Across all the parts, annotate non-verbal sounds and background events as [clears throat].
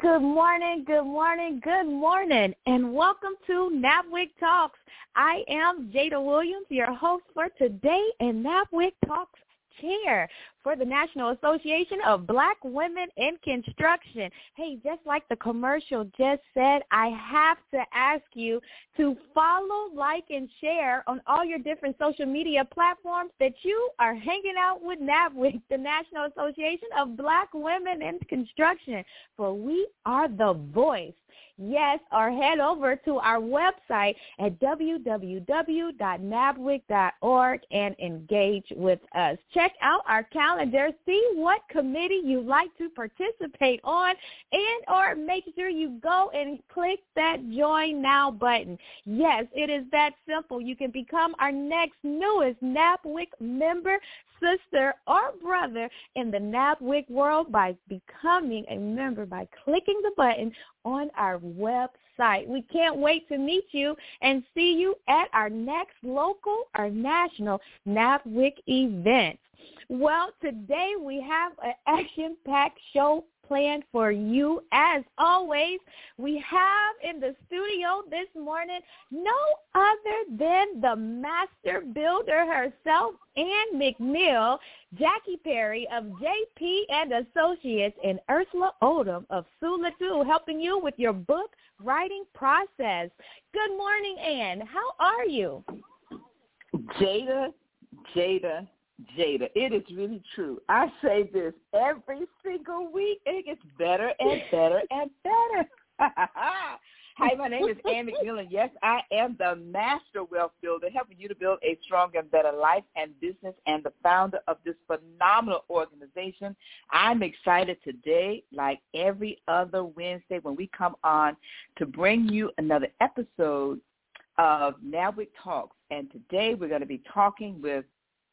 Good morning, good morning, good morning, and welcome to NABWIC Talks. I am Jada Williams, your host for today, and NABWIC Talks chair for the National Association of Black Women in Construction. Hey, just like the commercial just said, I have to ask you to follow, like, and share on all your different social media platforms that you are hanging out with NABWIC, the National Association of Black Women in Construction, for we are the voice yes, or head over to our website at www.nabwic.org and engage with us. Check out our calendar, see what committee you'd like to participate on, and or make sure you go and click that join now button. Yes, it is that simple. You can become our next newest NABWIC member sister or brother in the NABWIC world by becoming a member by clicking the button on our website. We can't wait to meet you and see you at our next local or national NABWIC event. Well, today we have an action-packed show planned for you. As always, we have in the studio this morning no other than the master builder herself, Ann McNeil, Jackie Perry of JP and Associates, and Ursula Odom of Sula 2, helping you with your book writing process. Good morning, Ann. How are you? Jada, Jada, Jada, it is really true. I say this every single week. It gets better and better and better. [laughs] Hi, my name is Ann McMillan. Yes, I am the master wealth builder, helping you to build a stronger and better life and business and the founder of this phenomenal organization. I'm excited today, like every other Wednesday, when we come on to bring you another episode of NABWIC Talks. And today we're going to be talking with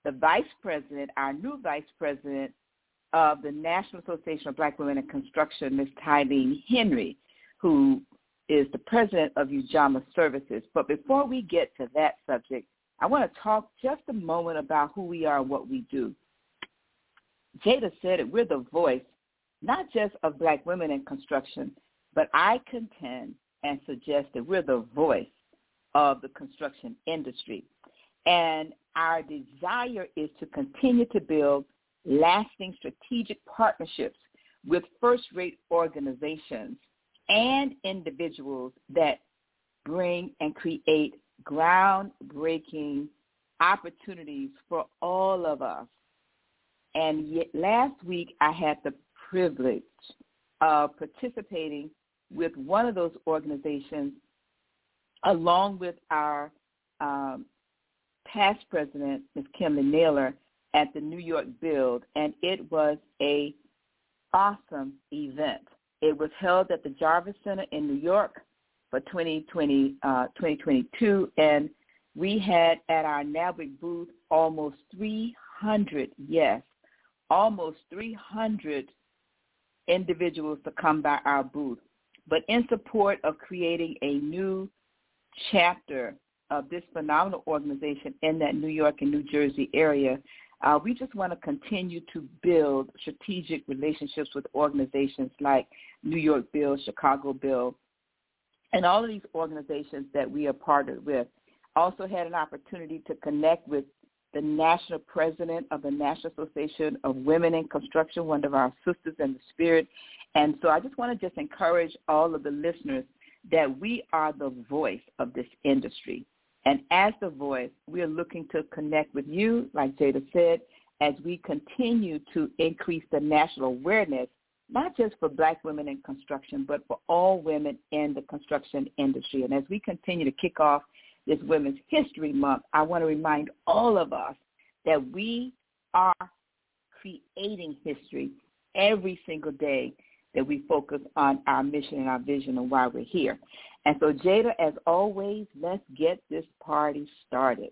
the vice president, our new vice president of the National Association of Black Women in Construction, Ms. Tylene Henry, who is the president of Ujima Services. But before we get to that subject, I want to talk just a moment about who we are and what we do. Jada said it, we're the voice, not just of black women in construction, but I contend and suggest that we're the voice of the construction industry. And our desire is to continue to build lasting strategic partnerships with first-rate organizations and individuals that bring and create groundbreaking opportunities for all of us. And yet last week I had the privilege of participating with one of those organizations along with our um, past president, Ms. Kimberly Naylor, at the New York Build, and it was a awesome event. It was held at the Javits Center in New York for 2020, uh, 2022, and we had at our NABWIC booth almost 300, yes, almost 300 individuals to come by our booth. But in support of creating a new chapter of this phenomenal organization in that New York and New Jersey area, Uh, we just want to continue to build strategic relationships with organizations like New York Build, Chicago Build, and all of these organizations that we are partnered with. Also had an opportunity to connect with the national president of the National Association of Women in Construction, one of our sisters in the spirit. And so I just want to just encourage all of the listeners that we are the voice of this industry. And as the voice, we are looking to connect with you, like Jada said, as we continue to increase the national awareness, not just for black women in construction, but for all women in the construction industry. And as we continue to kick off this Women's History Month, I want to remind all of us that we are creating history every single day that we focus on our mission and our vision and why we're here. And so, Jada, as always, let's get this party started.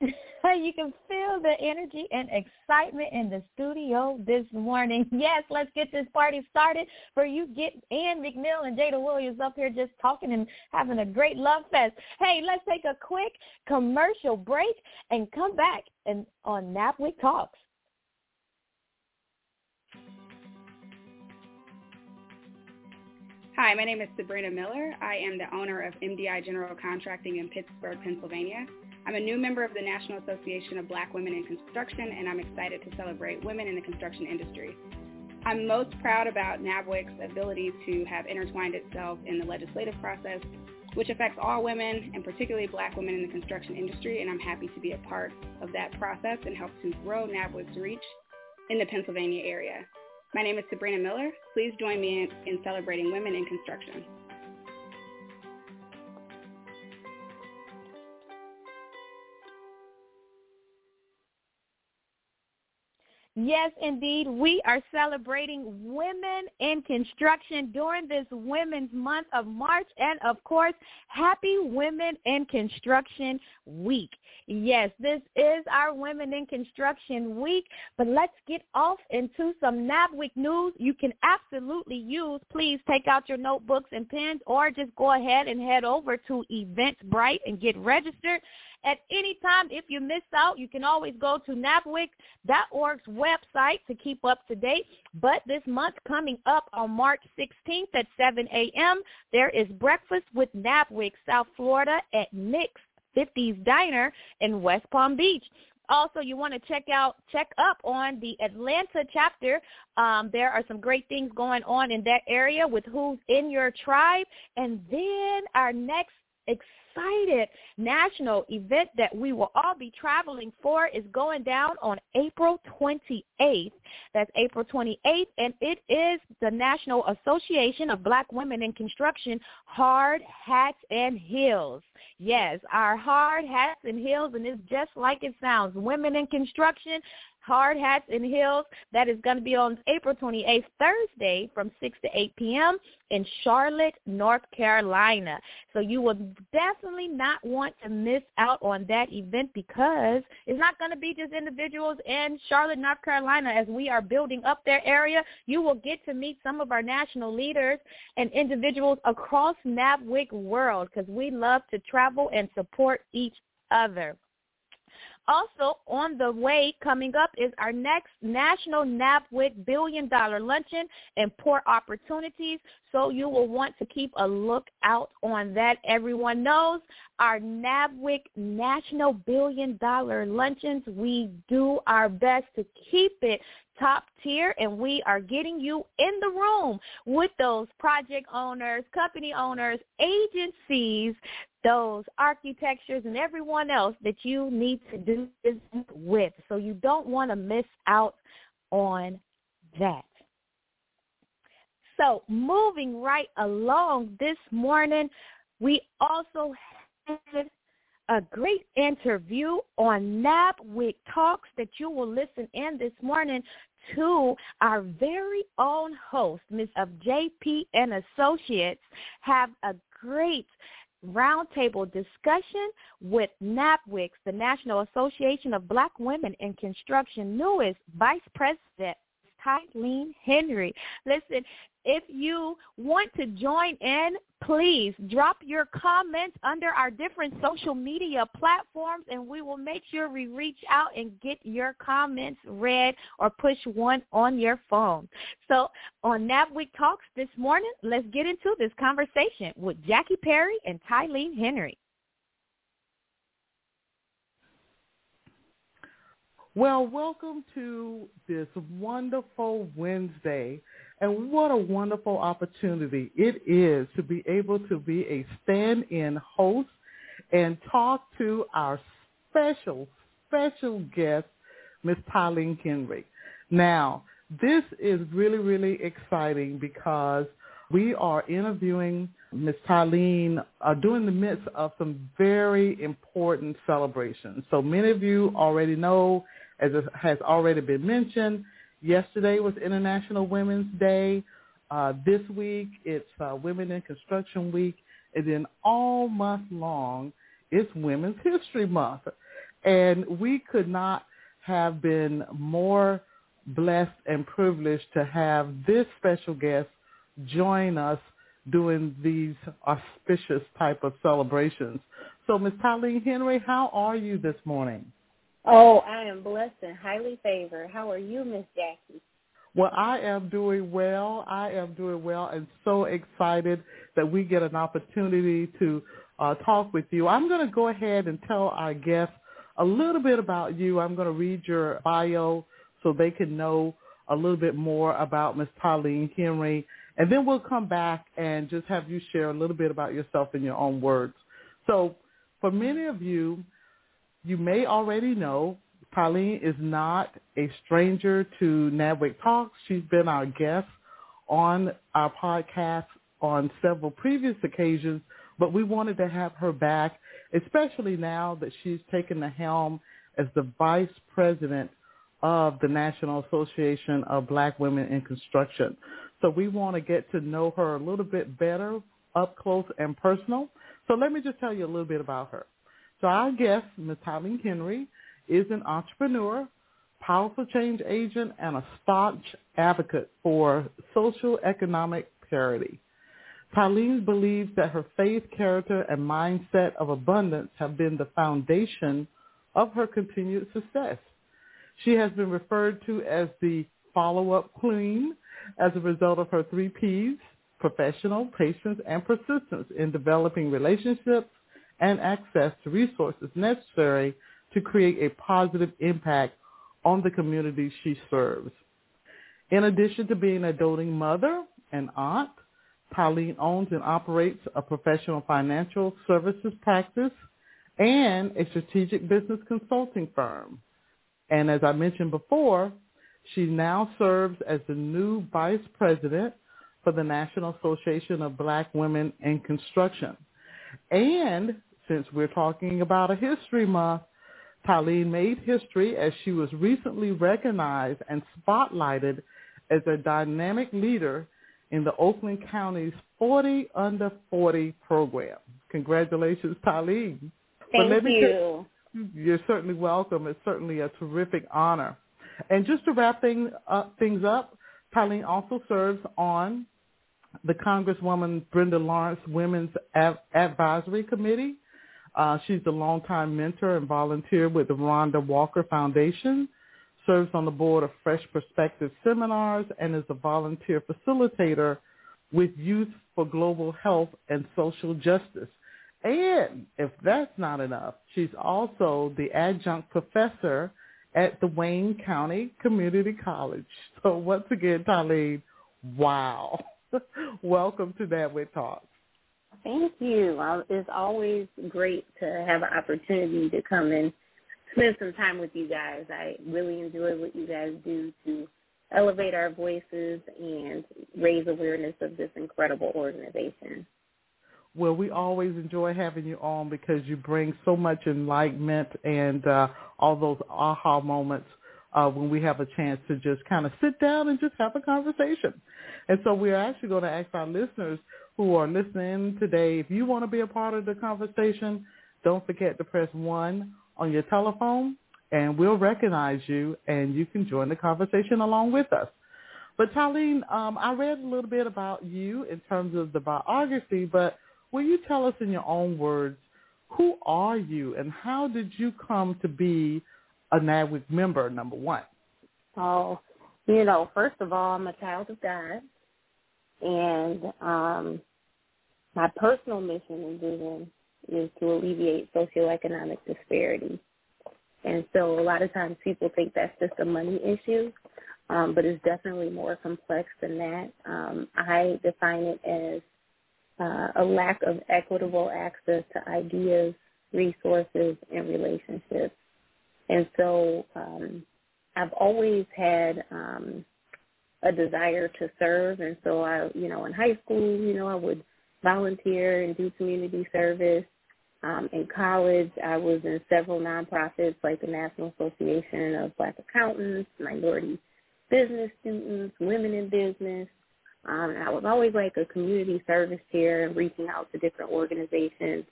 [laughs] you can feel the energy and excitement in the studio this morning. [laughs] Yes, let's get this party started. For you, get Ann McNeil and Jada Williams up here just talking and having a great love fest. Hey, let's take a quick commercial break and come back and on NABWIC Talks. Hi, my name is Sabrina Miller. I am the owner of MDI General Contracting in Pittsburgh, Pennsylvania. I'm a new member of the National Association of Black Women in Construction, and I'm excited to celebrate women in the construction industry. I'm most proud about NABWIC's ability to have intertwined itself in the legislative process, which affects all women, and particularly black women in the construction industry, and I'm happy to be a part of that process and help to grow NABWIC's reach in the Pennsylvania area. My name is Sabrina Miller. Please join me in, in celebrating women in construction. Yes, indeed. We are celebrating women in construction during this Women's Month of March. And of course, Happy Women in Construction Week. Yes, this is our Women in Construction Week. But let's get off into some NABWIC news you can absolutely use. Please take out your notebooks and pens or just go ahead and head over to Eventbrite and get registered at any time. If you miss out, you can always go to NABWIC.org's website to keep up to date. But this month coming up on March 16th at 7 a.m., there is Breakfast with NABWIC South Florida at Nick's 50s Diner in West Palm Beach. Also, you want to check out, check up on the Atlanta chapter. Um, there are some great things going on in that area with who's in your tribe. And then our next excited national event that we will all be traveling for is going down on April 28th. That's April 28th, and it is the National Association of Black Women in Construction Hard Hats and Heels. Yes, our hard hats and heels, and it's just like it sounds. Women in construction, Hard Hats and Heels. That is going to be on April 28th, Thursday from 6 to 8 p.m. in Charlotte, North Carolina. So you will definitely not want to miss out on that event because it's not going to be just individuals in Charlotte, North Carolina as we are building up their area. You will get to meet some of our national leaders and individuals across NABWIC world because we love to travel and support each other. Also on the way coming up is our next National NABWIC Billion Dollar Luncheon and Port Opportunities. So you will want to keep a lookout on that. Everyone knows our NABWIC National Billion Dollar Luncheons. We do our best to keep it top tier and we are getting you in the room with those project owners, company owners, agencies, those architectures and everyone else that you need to do business with. So you don't want to miss out on that. So moving right along this morning, we also had a great interview on NABWIC Talks that you will listen in this morning to our very own host, Ms. of JP and Associates, have a great roundtable discussion with NABWICS, the National Association of Black Women in Construction, newest Vice President Tylene Henry. Listen, if you want to join in, please drop your comments under our different social media platforms and we will make sure we reach out and get your comments read or push one on your phone. So on NABWIC Talks this morning, let's get into this conversation with Jackie Perry and Tylene Henry. Well, welcome to this wonderful Wednesday. And what a wonderful opportunity it is to be able to be a stand-in host and talk to our special, special guest, Ms. Tylene Henry. Now, this is really, really exciting because we are interviewing Ms. Tylene uh, during the midst of some very important celebrations. So many of you already know as has already been mentioned, yesterday was International Women's Day. Uh, this week it's uh, Women in Construction Week. And then all month long it's Women's History Month. And we could not have been more blessed and privileged to have this special guest join us during these auspicious type of celebrations. So Ms. Tylene Henry, how are you this morning? Oh, I am blessed and highly favored. How are you, Miss Jackie? Well, I am doing well. I am doing well and so excited that we get an opportunity to uh, talk with you. I'm going to go ahead and tell our guests a little bit about you. I'm going to read your bio so they can know a little bit more about Miss Tylene Henry. And then we'll come back and just have you share a little bit about yourself in your own words. So for many of you, you may already know Tylene is not a stranger to NABWIC Talks. She's been our guest on our podcast on several previous occasions, but we wanted to have her back, especially now that she's taken the helm as the vice president of the National Association of Black Women in Construction. So we want to get to know her a little bit better, up close and personal. So let me just tell you a little bit about her. So our guest. Tylene Henry, is an entrepreneur, powerful change agent, and a staunch advocate for social economic parity. Tylene believes that her faith, character, and mindset of abundance have been the foundation of her continued success. She has been referred to as the follow-up queen as a result of her three Ps, professional, patience, and persistence in developing relationships, and access to resources necessary to create a positive impact on the community she serves. In addition to being a doting mother and aunt, Tylene owns and operates a professional financial services practice and a strategic business consulting firm. And as I mentioned before, she now serves as the new vice president for the National Association of Black Women in Construction. And since we're talking about a history month, Tylene made history as she was recently recognized and spotlighted as a dynamic leader in the Oakland County's 40 Under 40 program. Congratulations, Tylene. Thank you. you're certainly welcome. It's certainly a terrific honor. And just to wrap thing, uh, things up, Tylene also serves on the Congresswoman Brenda Lawrence Women's Advisory Committee uh, she's a longtime mentor and volunteer with the Rhonda Walker Foundation, serves on the board of Fresh Perspective Seminars, and is a volunteer facilitator with Youth for Global Health and Social Justice. And if that's not enough, she's also the adjunct professor at the Wayne County Community College. So once again, Tylene, wow. [laughs] Welcome to NABWIC Talks. Thank you. It's always great to have an opportunity to come and spend some time with you guys. I really enjoy what you guys do to elevate our voices and raise awareness of this incredible organization. Well, we always enjoy having you on because you bring so much enlightenment and uh, all those aha moments uh, when we have a chance to just kind of sit down and just have a conversation. And so we're actually going to ask our listeners who are listening today, if you want to be a part of the conversation, don't forget to press 1 on your telephone and we'll recognize you and you can join the conversation along with us. But Tylene, um, I read a little bit about you in terms of the biography, but will you tell us in your own words, who are you and how did you come to be a NABWIC member, number one? Oh, you know, first of all, I'm a child of God. And um, my personal mission and vision is to alleviate socioeconomic disparity. And so a lot of times people think that's just a money issue, um, but it's definitely more complex than that. Um, I define it as uh, a lack of equitable access to ideas, resources, and relationships. And so um, I've always had um, a desire to serve, and so I, you know, in high school, you know, I would volunteer and do community service. Um, in college, I was in several nonprofits like the National Association of Black Accountants, Minority Business Students, Women in Business. Um, and I was always like a community service chair and reaching out to different organizations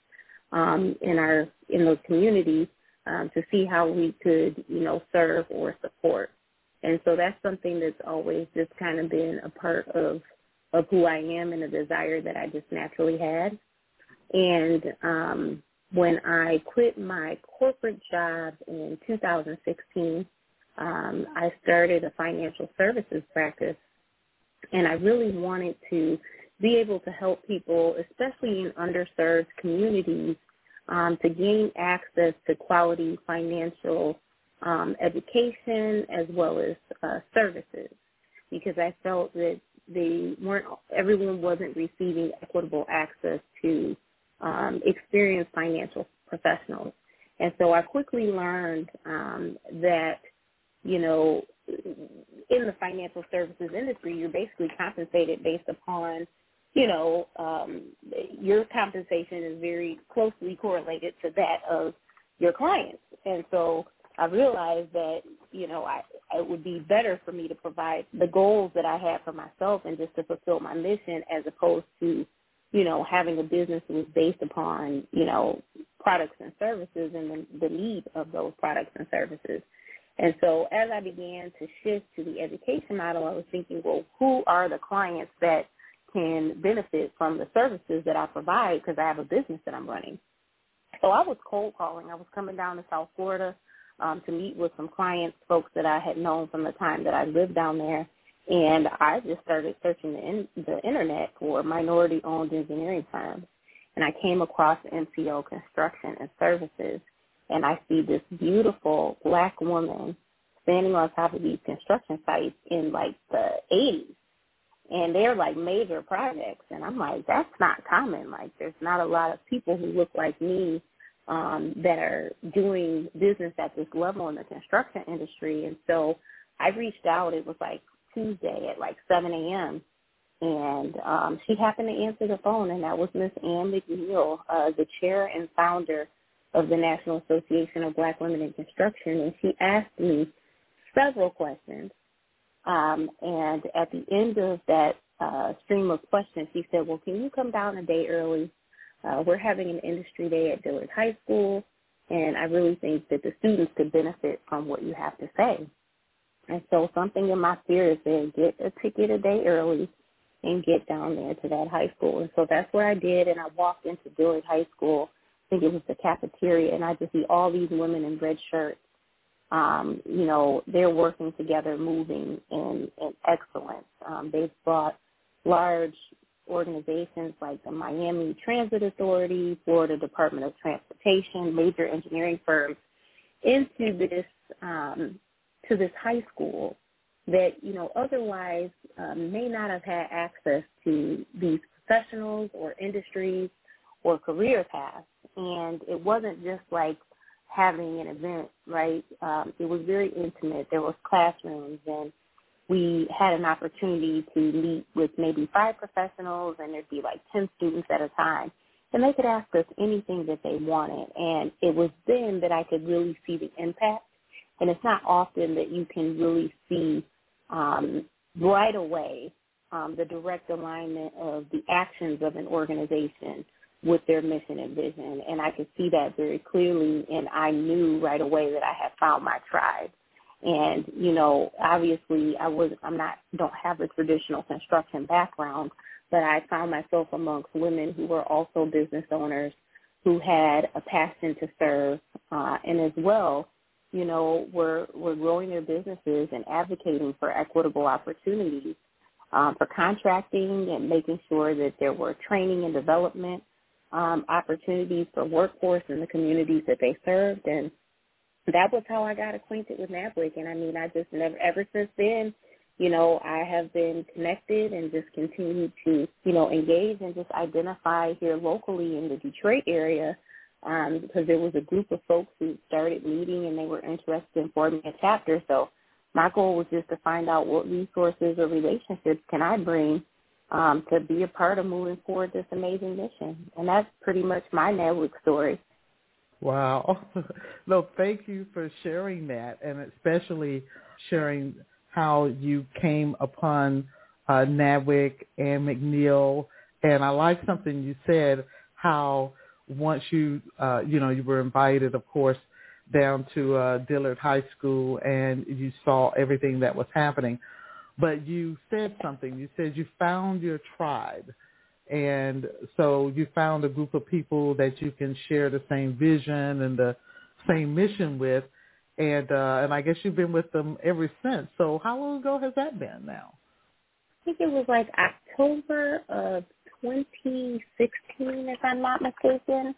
um, in our in those communities um, to see how we could, you know, serve or support. And so that's something that's always just kind of been a part of of who I am and a desire that I just naturally had. And um, when I quit my corporate job in 2016, um, I started a financial services practice, and I really wanted to be able to help people, especially in underserved communities, um, to gain access to quality financial um, education as well as uh, services, because I felt that they weren't everyone wasn't receiving equitable access to um, experienced financial professionals. And so I quickly learned um, that, you know, in the financial services industry, you're basically compensated based upon, you know, um, your compensation is very closely correlated to that of your clients. And so I realized that, you know, I, it would be better for me to provide the goals that I had for myself and just to fulfill my mission as opposed to, you know, having a business that was based upon, you know, products and services and the, the need of those products and services. And so as I began to shift to the education model, I was thinking, well, who are the clients that can benefit from the services that I provide because I have a business that I'm running. So I was cold calling. I was coming down to South Florida um, to meet with some clients, folks that I had known from the time that I lived down there. And I just started searching the, in, the internet for minority-owned engineering firms. And I came across MCO Construction and Services. And I see this beautiful black woman standing on top of these construction sites in like the 80s. And they're like major projects. And I'm like, that's not common. Like there's not a lot of people who look like me um, that are doing business at this level in the construction industry. And so I reached out. It was like Tuesday at like 7 a.m. And um, she happened to answer the phone, and that was Miss Ann McNeil, uh, the chair and founder of the National Association of Black Women in Construction. And she asked me several questions. Um, and at the end of that uh, stream of questions, she said, well, can you come down a day early uh, we're having an industry day at Dillard High School, and I really think that the students could benefit from what you have to say. And so something in my spirit said, get a ticket a day early and get down there to that high school. And so that's what I did, and I walked into Dillard High School. I think it was the cafeteria, and I just see all these women in red shirts. Um, you know, they're working together, moving in, in excellence. Um, they've brought large organizations like the Miami Transit Authority, Florida Department of Transportation, major engineering firms into this um, to this high school that you know otherwise um, may not have had access to these professionals or industries or career paths. And it wasn't just like having an event, right? Um, it was very intimate. There was classrooms and we had an opportunity to meet with maybe five professionals and there'd be like 10 students at a time. And they could ask us anything that they wanted. And it was then that I could really see the impact. And it's not often that you can really see um, right away um, the direct alignment of the actions of an organization with their mission and vision. And I could see that very clearly. And I knew right away that I had found my tribe And you know, obviously, I was I'm not don't have a traditional construction background, but I found myself amongst women who were also business owners who had a passion to serve, uh, and as well, you know, were were growing their businesses and advocating for equitable opportunities um, for contracting and making sure that there were training and development um, opportunities for workforce in the communities that they served, and that was how I got acquainted with NABWIC. And I mean, I just never ever since then you know, I have been connected and just continue to, you know, engage and just identify here locally in the Detroit area um, because there was a group of folks who started meeting and they were interested in forming a chapter. So my goal was just to find out what resources or relationships can I bring um, to be a part of moving forward this amazing mission. And that's pretty much my NABWIC story. Wow. [laughs] no, thank you for sharing that and especially sharing how you came upon uh, NABWIC and McNeil. And I like something you said, how once you, uh, you know, you were invited, of course, down to uh, Dillard High School and you saw everything that was happening. But you said something. You said you found your tribe. And so you found a group of people that you can share the same vision and the same mission with and uh, and I guess you've been with them ever since. So how long ago has that been now? I think it was like October of 2016, if I'm not mistaken.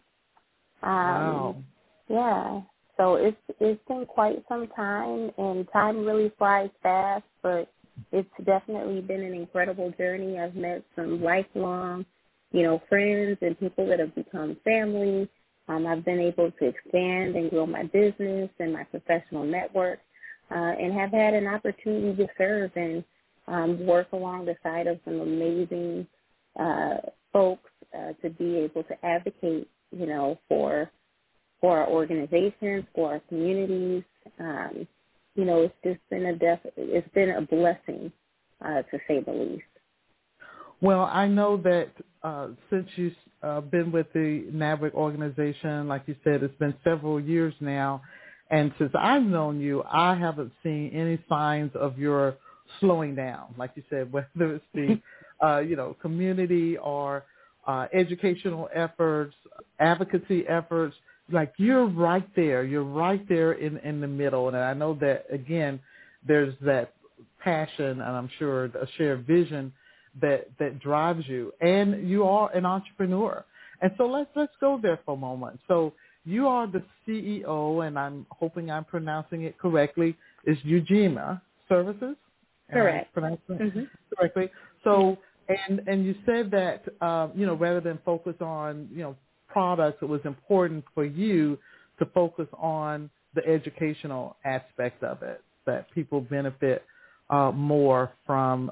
Um, wow. Yeah. So it's it's been quite some time, and time really flies fast. But it's definitely been an incredible journey. I've met some lifelong, you know, friends and people that have become family. Um, I've been able to expand and grow my business and my professional network uh, and have had an opportunity to serve and um, work along the side of some amazing uh, folks uh, to be able to advocate, you know, for for our organizations, for our communities. Um, you know, it's just been a def- it's been a blessing uh, to say the least. Well, I know that uh, since you've uh, been with the NABWIC organization, like you said, it's been several years now, and since I've known you, I haven't seen any signs of your slowing down. Like you said, [laughs] whether it's the [laughs] uh, you know community or uh, educational efforts, advocacy efforts, like you're right there. You're right there in in the middle, and I know that again, there's that passion, and I'm sure a shared vision that that drives you. And you are an entrepreneur. And so let's let's go there for a moment. So you are the ceo and i'm hoping i'm pronouncing it correctly is Ujima services? Correct. pronouncing mm-hmm. correctly? So and and you said that um, you know rather than focus on you know products it was important for you to focus on the educational aspect of it that people benefit uh, more from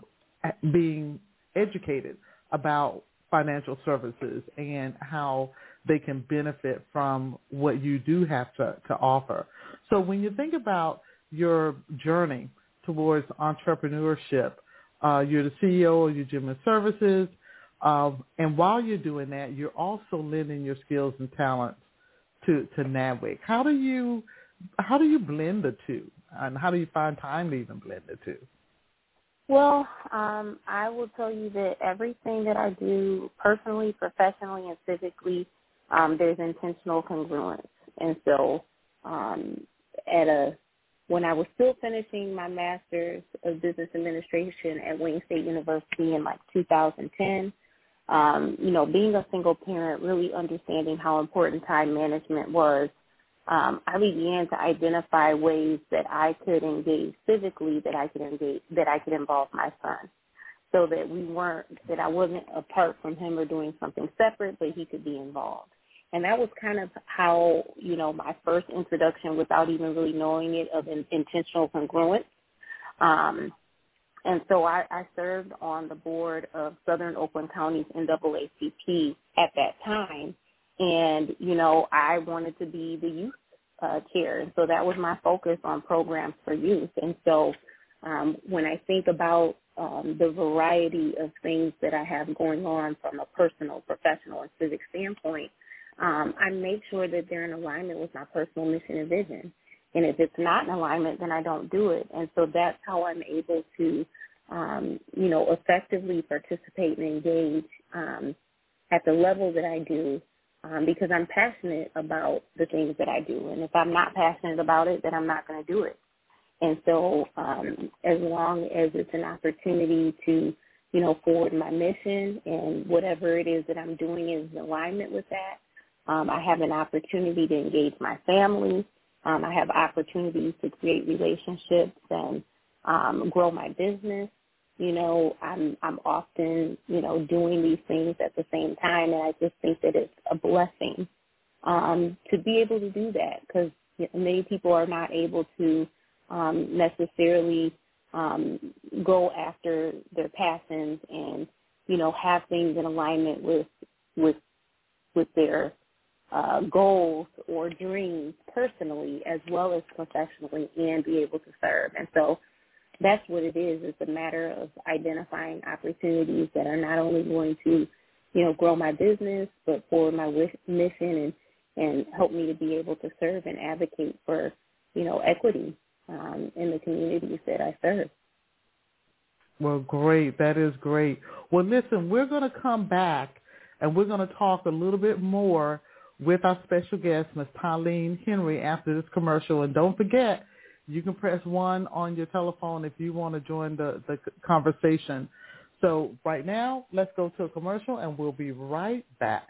being educated about financial services and how they can benefit from what you do have to, to offer. So when you think about your journey towards entrepreneurship, uh, you're the CEO of Ujima Services, and while you're doing that, you're also lending your skills and talents to, to NABWIC. How do you how do you blend the two, and how do you find time to even blend the two? Well, um, I will tell you that everything that I do personally, professionally, and physically, um, there's intentional congruence. And so, um, at a when I was still finishing my master's of business administration at Wayne State University in like 2010, um, you know, being a single parent, really understanding how important time management was um, I began to identify ways that I could engage physically, that I could engage, that I could involve my son, so that we weren't, that I wasn't apart from him or doing something separate, but he could be involved. And that was kind of how, you know, my first introduction, without even really knowing it, of an intentional congruence. Um, and so I, I served on the board of Southern Oakland County's NAACP at that time and you know I wanted to be the youth uh, chair, and so that was my focus on programs for youth. And so um, when I think about um, the variety of things that I have going on from a personal, professional, and civic standpoint, um, I make sure that they're in alignment with my personal mission and vision. And if it's not in alignment, then I don't do it. And so that's how I'm able to, um, you know, effectively participate and engage um, at the level that I do um, because I'm passionate about the things that I do. And if I'm not passionate about it, then I'm not going to do it. And so um, as long as it's an opportunity to, you know, forward my mission and whatever it is that I'm doing is in alignment with that, um, I have an opportunity to engage my family. Um, I have opportunities to create relationships and um, grow my business. You know, I'm I'm often you know doing these things at the same time, and I just think that it's a blessing um, to be able to do that because you know, many people are not able to um, necessarily um, go after their passions and you know have things in alignment with with with their uh, goals or dreams personally as well as professionally and be able to serve. And so that's what it is. It's a matter of identifying opportunities that are not only going to, you know, grow my business, but for my wish, mission and and help me to be able to serve and advocate for, you know, equity um, in the communities that I serve. Well, great. That is great. Well, listen, we're going to come back and we're going to talk a little bit more with our special guest, Ms. Tylene Henry, after this commercial. And don't forget, you can press one on your telephone if you want to join the, the conversation. So right now, let's go to a commercial and we'll be right back.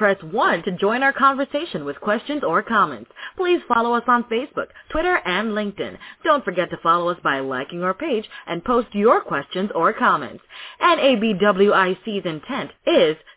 press 1 to join our conversation with questions or comments. Please follow us on Facebook, Twitter, and LinkedIn. Don't forget to follow us by liking our page and post your questions or comments. NABWIC's intent is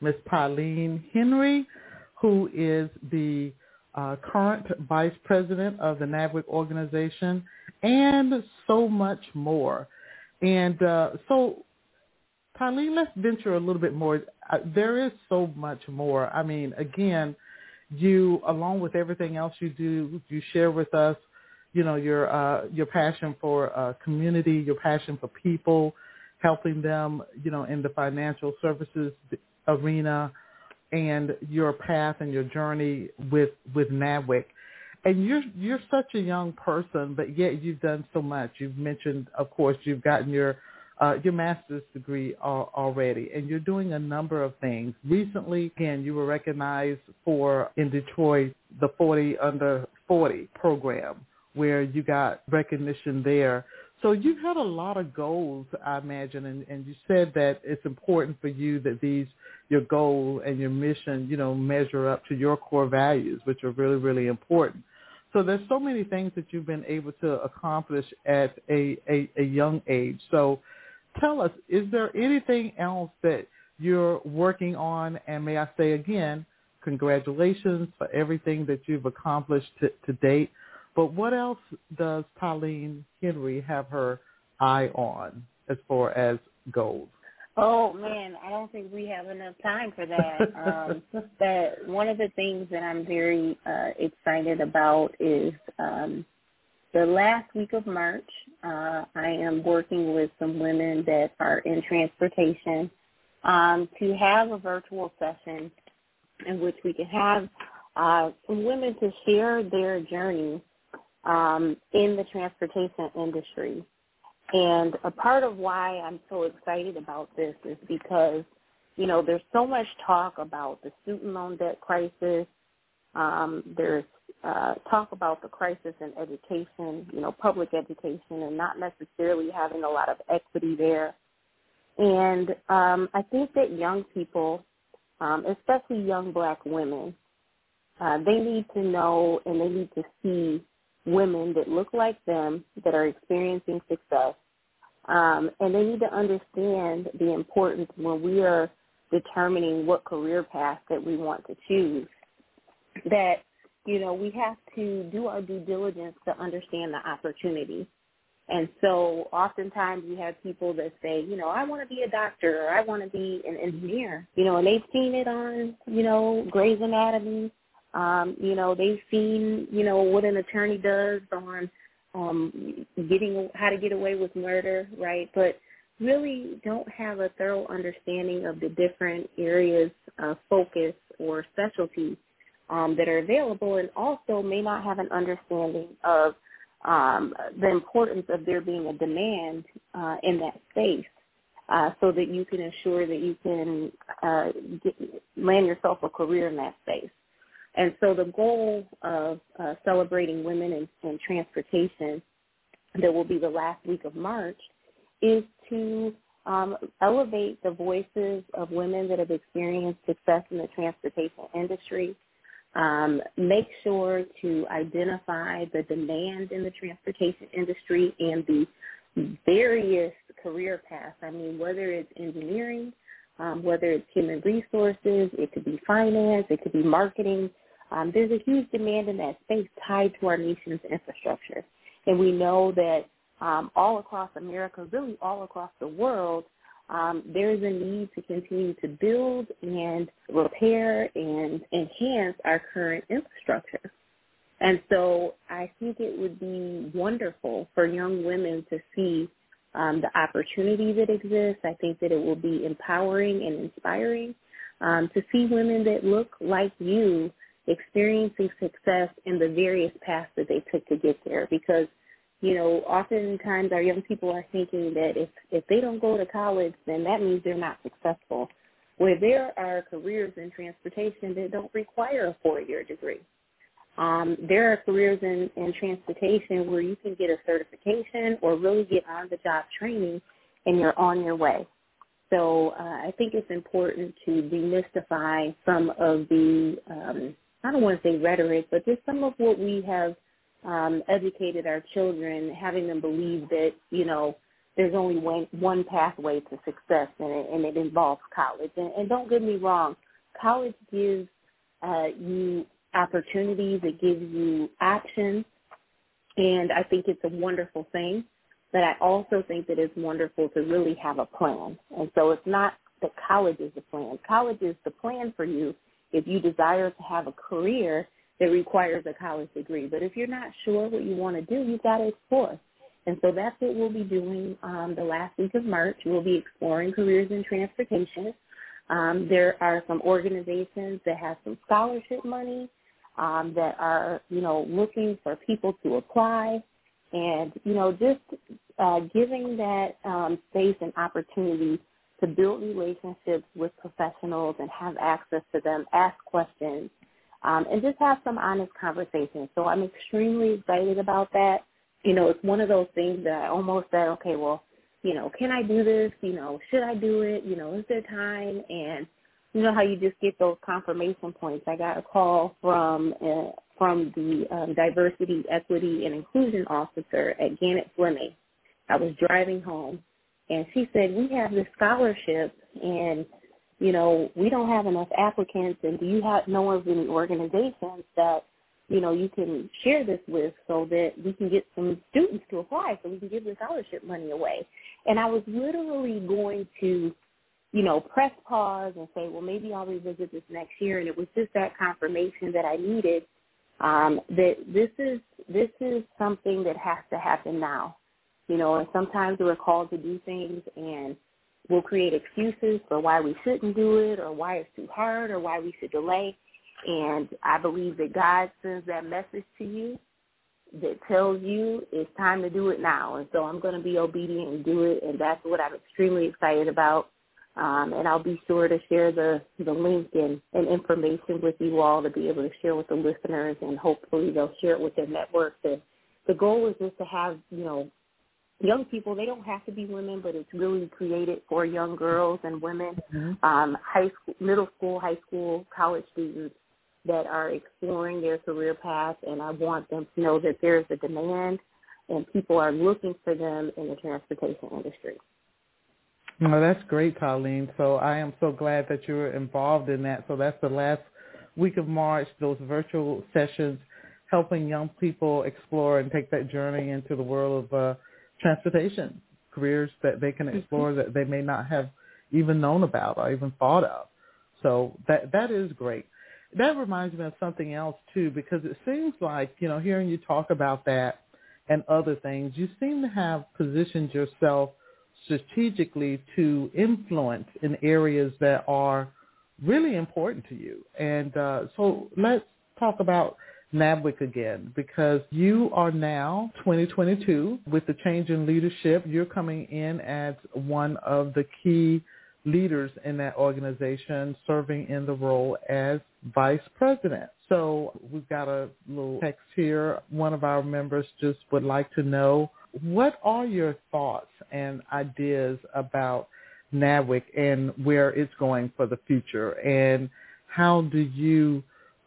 Ms. Tylene Henry, who is the uh, current Vice President of the NABWIC organization, and so much more. And uh, so, Tylene, let's venture a little bit more. Uh, there is so much more. I mean, again, you, along with everything else you do, you share with us, you know, your uh, your passion for uh, community, your passion for people, helping them, you know, in the financial services arena and your path and your journey with with NABWIC. And you're you're such a young person, but yet you've done so much. You've mentioned, of course, you've gotten your uh, your master's degree al- already, and you're doing a number of things. Recently, again, you were recognized for in Detroit the 40 under 40 program, where you got recognition there. So you've had a lot of goals, I imagine, and, and you said that it's important for you that these your goal and your mission, you know, measure up to your core values, which are really, really important. So there's so many things that you've been able to accomplish at a, a, a young age. So tell us, is there anything else that you're working on? And may I say again, congratulations for everything that you've accomplished to, to date. But what else does Tylene Henry have her eye on as far as goals? Oh man, I don't think we have enough time for that. Um, [laughs] but one of the things that I'm very uh, excited about is um, the last week of March. Uh, I am working with some women that are in transportation um, to have a virtual session in which we can have uh, some women to share their journey um, in the transportation industry. And a part of why I'm so excited about this is because, you know, there's so much talk about the student loan debt crisis. Um, there's uh, talk about the crisis in education, you know, public education, and not necessarily having a lot of equity there. And um, I think that young people, um, especially young black women, uh, they need to know and they need to see women that look like them that are experiencing success. Um, and they need to understand the importance when we are determining what career path that we want to choose, that, you know, we have to do our due diligence to understand the opportunity. And so oftentimes we have people that say, you know, I want to be a doctor or I want to be an engineer, you know, and they've seen it on, you know, Grey's Anatomy. Um, you know, they've seen, you know, what an attorney does on um, getting how to get away with murder, right? But really don't have a thorough understanding of the different areas of focus or specialty um, that are available, and also may not have an understanding of um, the importance of there being a demand uh, in that space. Uh, so that you can ensure that you can uh, get, land yourself a career in that space. And so the goal of uh, celebrating women in, in transportation that will be the last week of March is to um, elevate the voices of women that have experienced success in the transportation industry, um, make sure to identify the demand in the transportation industry and the various career paths. I mean, whether it's engineering, um, whether it's human resources, it could be finance, it could be marketing. Um, there's a huge demand in that space tied to our nation's infrastructure. And we know that um, all across America, really all across the world, um, there is a need to continue to build and repair and enhance our current infrastructure. And so I think it would be wonderful for young women to see um, the opportunity that exists. I think that it will be empowering and inspiring um, to see women that look like you experiencing success in the various paths that they took to get there because – you know, oftentimes our young people are thinking that if if they don't go to college, then that means they're not successful. Where there are careers in transportation that don't require a four-year degree. Um, there are careers in, in transportation where you can get a certification or really get on-the-job training, and you're on your way. So uh, I think it's important to demystify some of the, um, I don't want to say rhetoric, but just some of what we have um, educated our children, having them believe that, you know, there's only one, one pathway to success and it, and it involves college. And, and don't get me wrong, college gives uh, you opportunities, it gives you options, and I think it's a wonderful thing. But I also think that it's wonderful to really have a plan. And so it's not that college is the plan. College is the plan for you if you desire to have a career that requires a college degree. But if you're not sure what you want to do, you've got to explore. And so that's what we'll be doing um, the last week of March. We'll be exploring careers in transportation. Um, there are some organizations that have some scholarship money um, that are, you know, looking for people to apply. And, you know, just uh, giving that um, space and opportunity to build relationships with professionals and have access to them, ask questions, um, and just have some honest conversations. So I'm extremely excited about that. You know, it's one of those things that I almost said, okay, well, you know, can I do this? You know, should I do it? You know, is there time? And you know how you just get those confirmation points. I got a call from uh, from the um, diversity, equity, and inclusion officer at Gannett Fleming. I was driving home, and she said, "We have this scholarship, and you know, we don't have enough applicants, and do you have know of any organizations that, you know, you can share this with so that we can get some students to apply so we can give the scholarship money away? And I was literally going to, you know, press pause and say, well, maybe I'll revisit this next year. And it was just that confirmation that I needed um, that this is this is something that has to happen now. You know, and sometimes we're called to do things and we'll create excuses for why we shouldn't do it or why it's too hard or why we should delay. And I believe that God sends that message to you that tells you it's time to do it now. And so I'm going to be obedient and do it. And that's what I'm extremely excited about. Um, and I'll be sure to share the, the link and, and information with you all to be able to share with the listeners, and hopefully they'll share it with their networks. And the goal is just to have, you know, young people. They don't have to be women, but it's really created for young girls and women, mm-hmm. um, high school, middle school, high school, college students that are exploring their career path. And I want them to know that there's a demand, and people are looking for them in the transportation industry. Well, that's great, Tylene. So I am so glad that you're involved in that. So that's the last week of March, those virtual sessions helping young people explore and take that journey into the world of uh, transportation, careers that they can explore mm-hmm. that they may not have even known about or even thought of. So that that is great. That reminds me of something else too, because it seems like, you know, hearing you talk about that and other things, you seem to have positioned yourself – strategically to influence in areas that are really important to you. And uh, so let's talk about NABWIC again because you are now 2022 with the change in leadership. You're coming in as one of the key leaders in that organization serving in the role as vice president. So we've got a little text here. One of our members just would like to know what are your thoughts and ideas about NABWIC and where it's going for the future? And how do you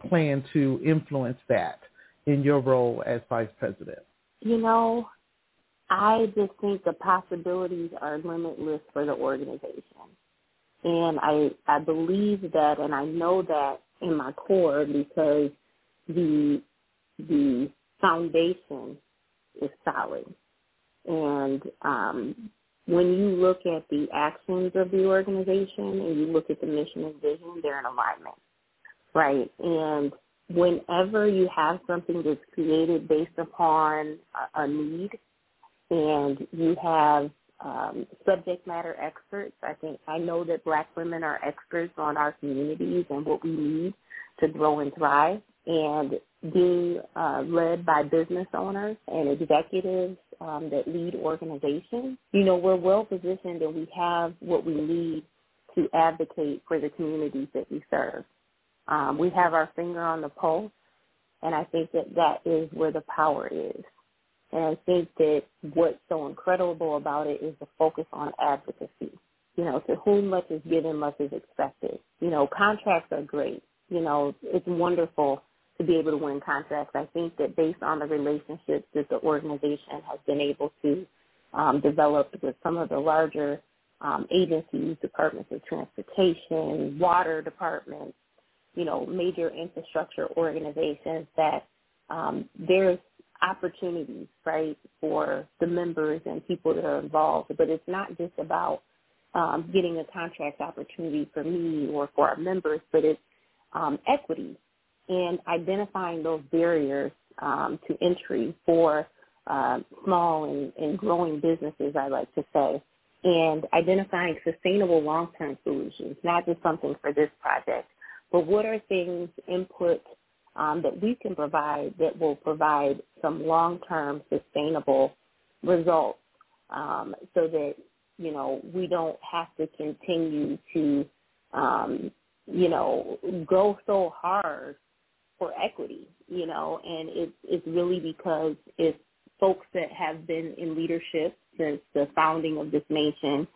plan to influence that in your role as vice president? You know, I just think the possibilities are limitless for the organization. And I I believe that and I know that in my core because the the foundation is solid. And um, when you look at the actions of the organization and you look at the mission and vision, they're in alignment, right? And whenever you have something that's created based upon a, a need and you have um, subject matter experts, I think I know that black women are experts on our communities and what we need to grow and thrive. And being uh, led by business owners and executives um, that lead organizations, you know, we're well positioned and we have what we need to advocate for the communities that we serve. Um, we have our finger on the pulse, and I think that that is where the power is. And I think that what's so incredible about it is the focus on advocacy. You know, to whom much is given, much is expected. You know, contracts are great. You know, it's wonderful to be able to win contracts. I think that based on the relationships that the organization has been able to um, develop with some of the larger um, agencies, departments of transportation, water departments, you know, major infrastructure organizations, that um, there's opportunities, right, for the members and people that are involved. But it's not just about um, getting a contract opportunity for me or for our members, but it's um, equity and identifying those barriers um, to entry for uh, small and, and growing businesses, I like to say, and identifying sustainable long-term solutions, not just something for this project, but what are things, input um, that we can provide that will provide some long-term sustainable results um, so that, you know, we don't have to continue to, um, you know, go so hard for equity, you know, and it's it's really because it's folks that have been in leadership since the founding of this nation,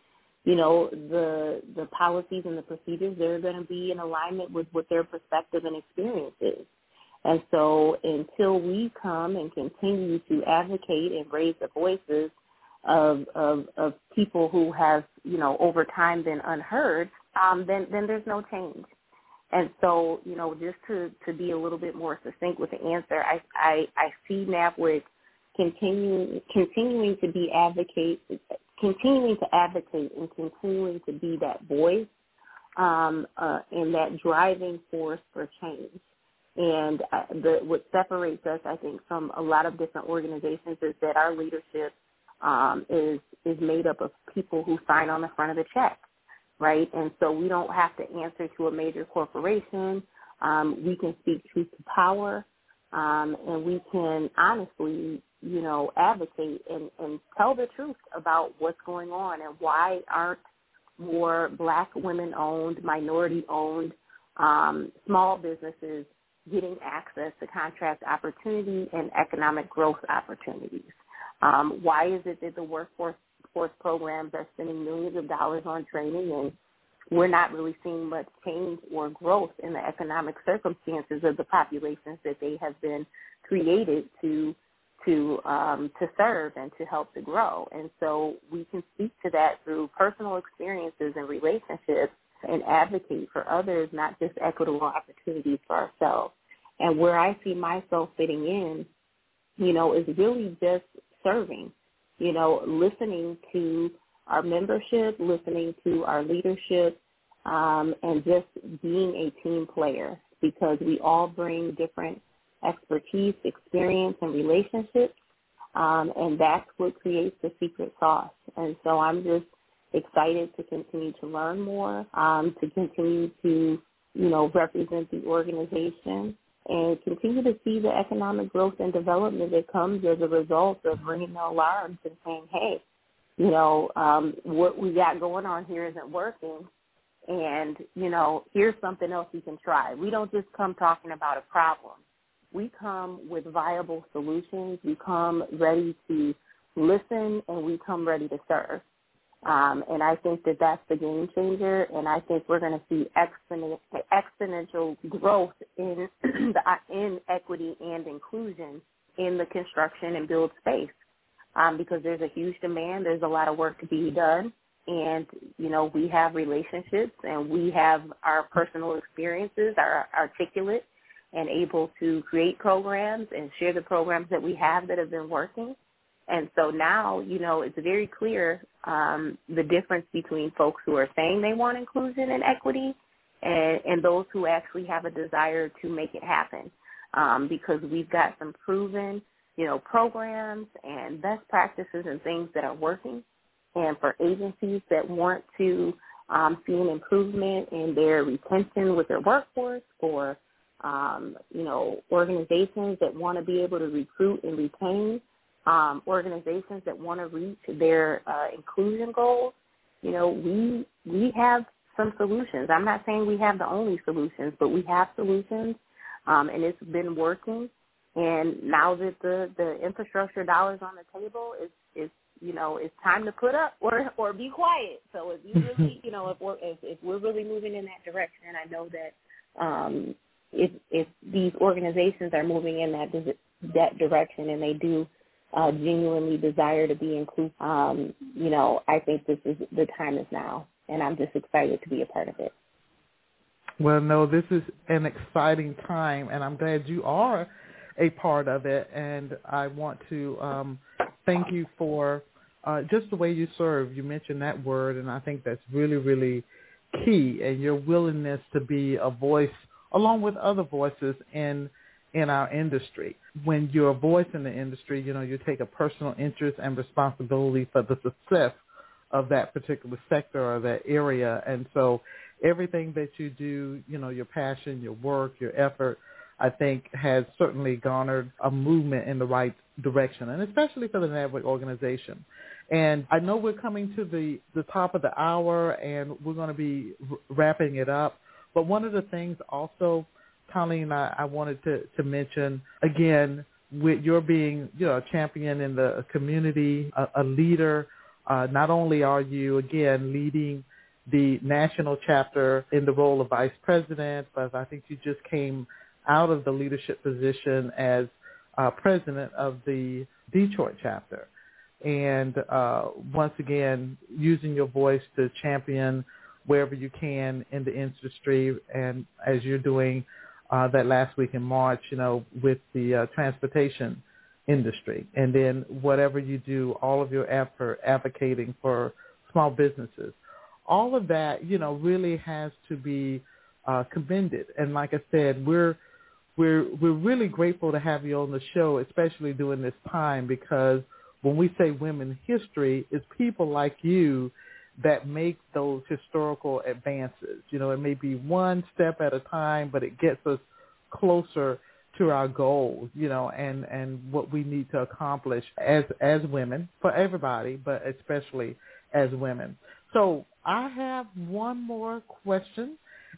you know, the the policies and the procedures they're going to be in alignment with what their perspective and experience is. And so until we come and continue to advocate and raise the voices of of, of people who have, you know, over time been unheard, um, then then there's no change. And so, you know, just to, to be a little bit more succinct with the answer, I, I, I see NABWIC continuing continuing to be advocate, continuing to advocate and continuing to be that voice um, uh, and that driving force for change. And uh, the, what separates us, I think, from a lot of different organizations is that our leadership um, is is made up of people who sign on the front of the check right? And so we don't have to answer to a major corporation. Um, we can speak truth to power, um, and we can honestly, you know, advocate and, and tell the truth about what's going on and why aren't more black women-owned, minority-owned um, small businesses getting access to contract opportunity and economic growth opportunities. Um, why is it that the workforce force programs are spending millions of dollars on training and we're not really seeing much change or growth in the economic circumstances of the populations that they have been created to to um, to serve and to help to grow. And so we can speak to that through personal experiences and relationships and advocate for others, not just equitable opportunities for ourselves. And where I see myself fitting in, you know, is really just serving, you know, listening to our membership, listening to our leadership, um, and just being a team player because we all bring different expertise, experience, and relationships, um, and that's what creates the secret sauce. And so I'm just excited to continue to learn more, um, to continue to, you know, represent the organization and continue to see the economic growth and development that comes as a result of ringing the alarms and saying, hey, you know, um, what we got going on here isn't working. And, you know, here's something else you can try. We don't just come talking about a problem. We come with viable solutions. We come ready to listen and we come ready to serve. Um, and I think that that's the game changer. And I think we're going to see exponential, growth in [clears throat] the in equity and inclusion in the construction and build space um, because there's a huge demand. There's a lot of work to be done. And, you know, we have relationships and we have our personal experiences, are articulate and able to create programs and share the programs that we have that have been working and so now, you know, it's very clear um, the difference between folks who are saying they want inclusion and equity and, and those who actually have a desire to make it happen. Um, because we've got some proven, you know, programs and best practices and things that are working. And for agencies that want to um, see an improvement in their retention with their workforce or, um, you know, organizations that want to be able to recruit and retain um, organizations that want to reach their uh, inclusion goals, you know, we we have some solutions. I'm not saying we have the only solutions, but we have solutions, um, and it's been working. And now that the the infrastructure dollars on the table, is is you know it's time to put up or or be quiet. So if you [laughs] really you know if we're if, if we're really moving in that direction, and I know that um, if if these organizations are moving in that that direction and they do uh, genuinely desire to be inclusive, um, you know, I think this is the time is now, and I'm just excited to be a part of it. Well, no, this is an exciting time, and I'm glad you are a part of it. And I want to um, thank you for uh, just the way you serve. You mentioned that word, and I think that's really, really key. And your willingness to be a voice along with other voices in in our industry. When you're a voice in the industry, you know, you take a personal interest and responsibility for the success of that particular sector or that area. And so everything that you do, you know, your passion, your work, your effort, I think has certainly garnered a movement in the right direction, and especially for the NABWIC organization. And I know we're coming to the, the top of the hour, and we're going to be r- wrapping it up. But one of the things also Tylene, I, I wanted to, to mention again with your being, you know, a champion in the community, a, a leader. Uh, not only are you again leading the national chapter in the role of vice president, but I think you just came out of the leadership position as uh, president of the Detroit chapter. And uh, once again, using your voice to champion wherever you can in the industry, and as you're doing uh, that last week in March, you know, with the uh, transportation industry. And then whatever you do, all of your effort advocating for small businesses, all of that, you know, really has to be uh, commended. And like I said, we're we're we're really grateful to have you on the show, especially during this time, because when we say women history, it's people like you that make those historical advances. You know, it may be one step at a time, but it gets us closer to our goals, you know, and, and what we need to accomplish as, as women, for everybody, but especially as women. So I have one more question,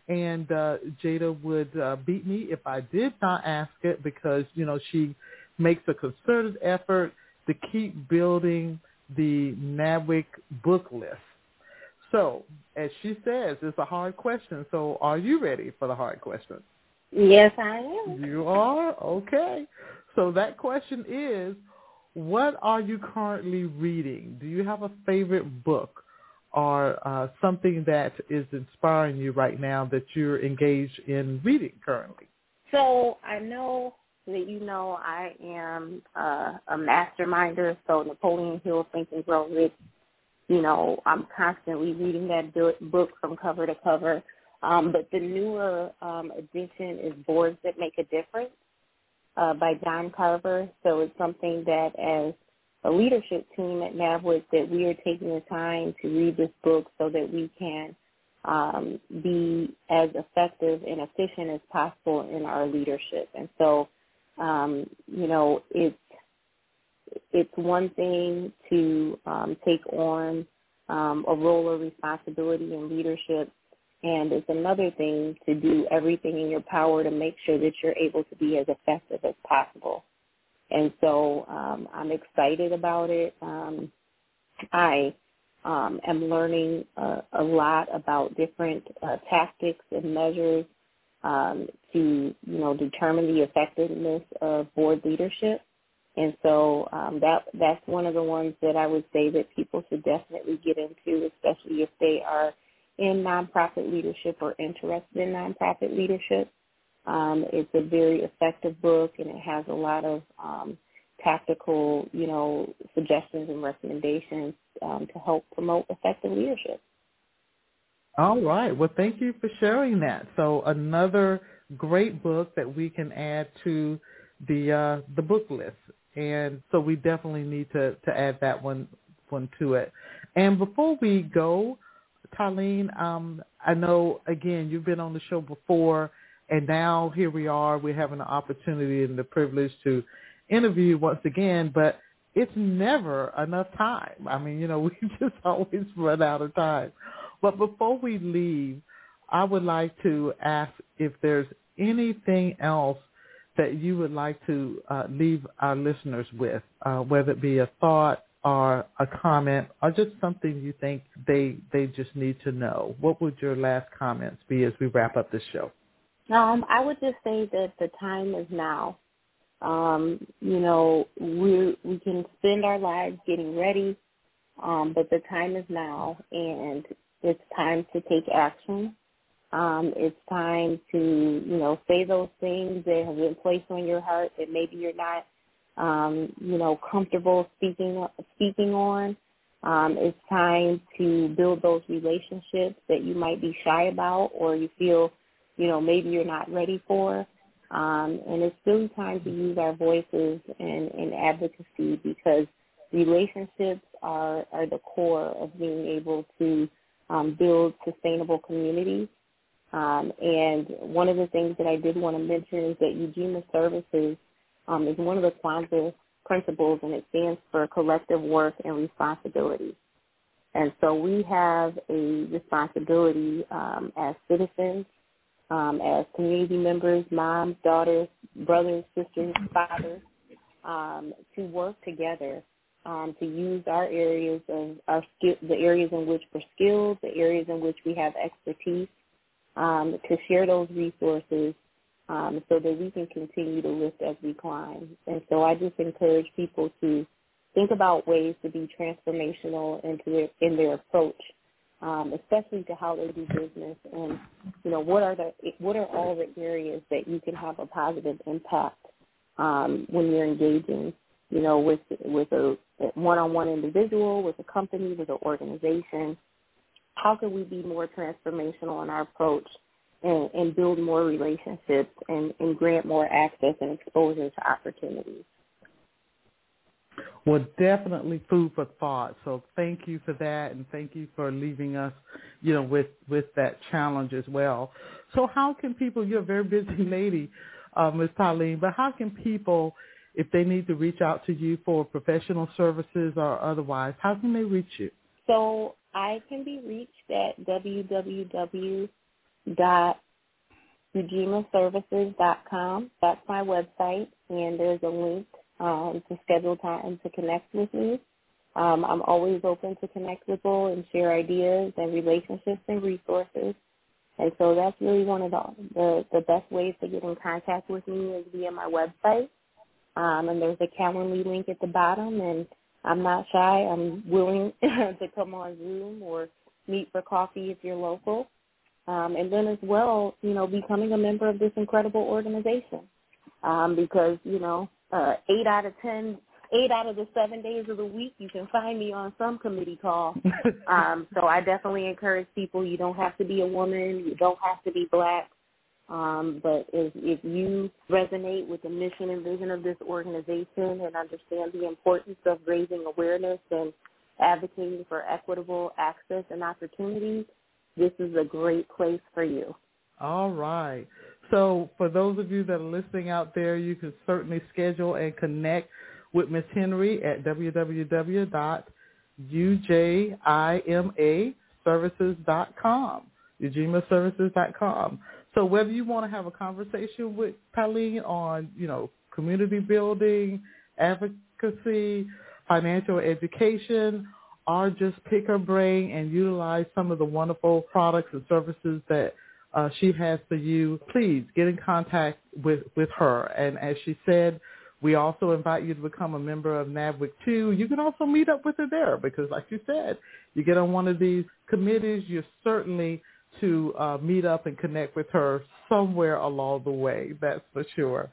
and uh, Jada would uh, beat me if I did not ask it because you know she makes a concerted effort to keep building the NABWIC book list. So, as she says, it's a hard question. So, are you ready for the hard question? Yes, I am. You are? Okay. So that question is, what are you currently reading? Do you have a favorite book or uh, something that is inspiring you right now that you're engaged in reading currently? So I know that you know I am uh, a masterminder, so Napoleon Hill Think and Grow Rich. You know, I'm constantly reading that book from cover to cover. Um, but the newer um, edition is Boards That Make a Difference uh, by John Carver. So it's something that as a leadership team at NABWIC that we are taking the time to read this book so that we can um, be as effective and efficient as possible in our leadership. And so, um, you know, it's it's one thing to um, take on um, a role of responsibility and leadership and it's another thing to do everything in your power to make sure that you're able to be as effective as possible. And so um, I'm excited about it. Um, I um, am learning uh, a lot about different uh, tactics and measures um, to, you know, determine the effectiveness of board leadership. And so um, that that's one of the ones that I would say that people should definitely get into, especially if they are in nonprofit leadership or interested in nonprofit leadership. Um, it's a very effective book, and it has a lot of um, tactical, you know, suggestions and recommendations um, to help promote effective leadership. All right. Well, thank you for sharing that. So another great book that we can add to the uh, the book list, and so we definitely need to to add that one one to it. And before we go, Tylene, um, I know again you've been on the show before, and now here we are. We're having the opportunity and the privilege to interview once again, but it's never enough time. I mean, you know, [laughs] we just always run out of time. But before we leave, I would like to ask if there's anything else that you would like to uh, leave our listeners with, uh, whether it be a thought, or a comment or just something you think they they just need to know, what would your last comments be as we wrap up this show? Um, I would just say that the time is now. Um, you know, we we can spend our lives getting ready, um, but the time is now, and it's time to take action. Um, it's time to you know say those things that have been placed on your heart that maybe you're not um, you know, comfortable speaking speaking on. Um, it's time to build those relationships that you might be shy about or you feel, you know, maybe you're not ready for. Um, and it's really time to use our voices in, in advocacy because relationships are, are the core of being able to um, build sustainable communities. Um, and one of the things that I did want to mention is that Ujima Services um, is one of the Kwanzaa principles, and it stands for collective work and responsibility. And so we have a responsibility um, as citizens, um, as community members, moms, daughters, brothers, sisters, fathers, um, to work together um, to use our areas of our skill, the areas in which we're skilled, the areas in which we have expertise, um, to share those resources um, so that we can continue to lift as we climb. And so I just encourage people to think about ways to be transformational into their, in their approach, um, especially to how they do business, and you know what are the what are all the areas that you can have a positive impact um, when you're engaging, you know, with with a one-on-one individual, with a company, with an organization. How can we be more transformational in our approach and, and build more relationships and, and grant more access and exposure to opportunities. Well, definitely food for thought. So thank you for that, and thank you for leaving us, you know, with with that challenge as well. So how can people? You're a very busy [laughs] lady, uh, Ms. Tylene, but how can people, if they need to reach out to you for professional services or otherwise, how can they reach you? So I can be reached at www.ujimaservices.com. That's my website, and there's a link um, to schedule time to connect with me. Um, I'm always open to connect with people and share ideas and relationships and resources. And so that's really one of the, the, the best ways to get in contact with me is via my website. Um, and there's a Calendly link at the bottom. And I'm not shy. I'm willing [laughs] to come on Zoom or meet for coffee if you're local. Um, and then as well, you know, becoming a member of this incredible organization. Um, because, you know, uh, eight out of ten eight out of the seven days of the week, you can find me on some committee call. [laughs] um, so I definitely encourage people. You don't have to be a woman. You don't have to be black. Um, but if, if you resonate with the mission and vision of this organization and understand the importance of raising awareness and advocating for equitable access and opportunities, this is a great place for you. All right. So for those of you that are listening out there, you can certainly schedule and connect with Ms. Henry at www.ujimaservices.com, ujimaservices.com. So whether you want to have a conversation with Tylene on, you know, community building, advocacy, financial education, or just pick her brain and utilize some of the wonderful products and services that uh, she has for you, please get in contact with, with her. And as she said, we also invite you to become a member of NABWIC too. You can also meet up with her there because like you said, you get on one of these committees, you're certainly to uh, meet up and connect with her somewhere along the way, that's for sure.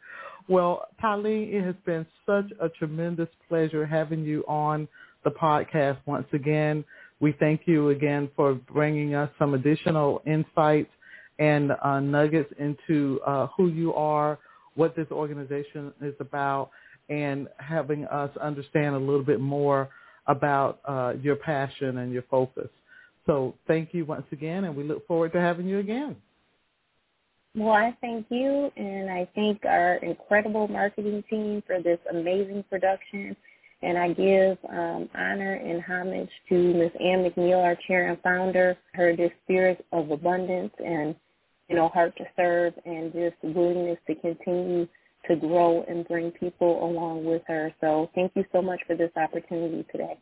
Well, Tylene, it has been such a tremendous pleasure having you on the podcast once again. We thank you again for bringing us some additional insights and uh, nuggets into uh, who you are, what this organization is about, and having us understand a little bit more about uh, your passion and your focus. So thank you once again, and we look forward to having you again. Well, I thank you, and I thank our incredible marketing team for this amazing production. And I give um, honor and homage to Ms. Ann McNeill, our chair and founder, her this spirit of abundance and you know, heart to serve and just willingness to continue to grow and bring people along with her. So thank you so much for this opportunity today.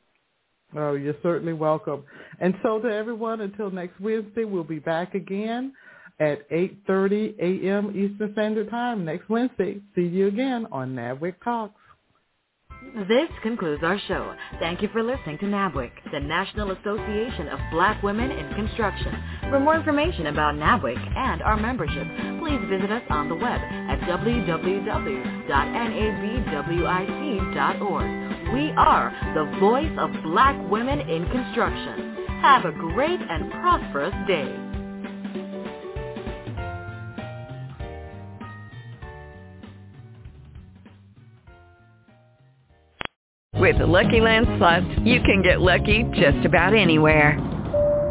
Oh, you're certainly welcome. And so to everyone, until next Wednesday, we'll be back again at 8.30 a.m. Eastern Standard Time next Wednesday. See you again on NABWIC Talks. This concludes our show. Thank you for listening to NABWIC, the National Association of Black Women in Construction. For more information about NABWIC and our membership, please visit us on the web at www.nabwic.org. We are the voice of black women in construction. Have a great and prosperous day. With the Lucky Land Slots, you can get lucky just about anywhere.